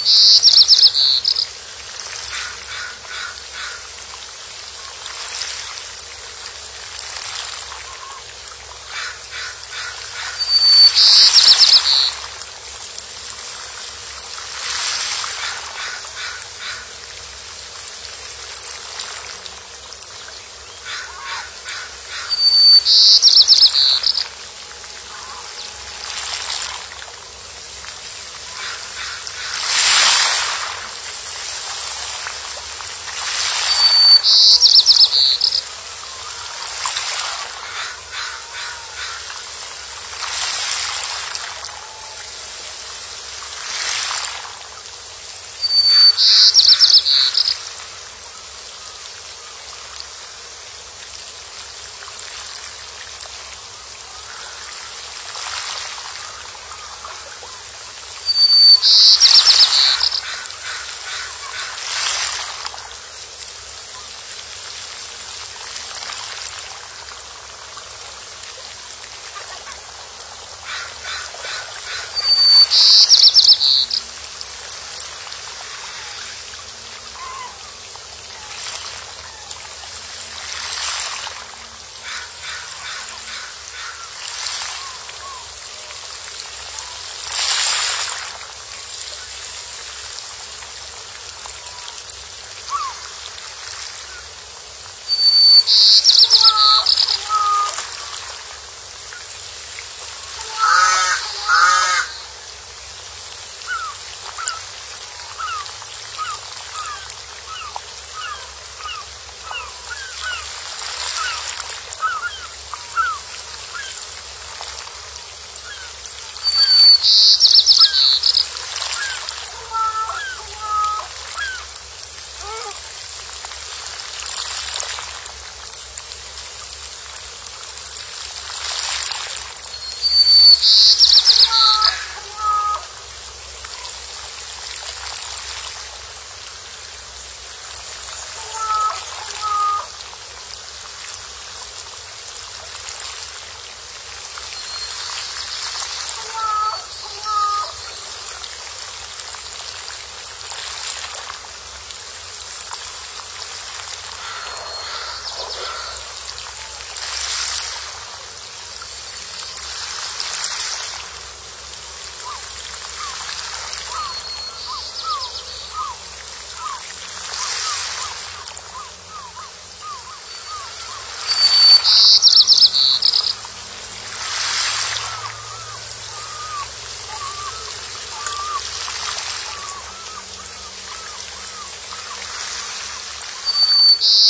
you you you Yes.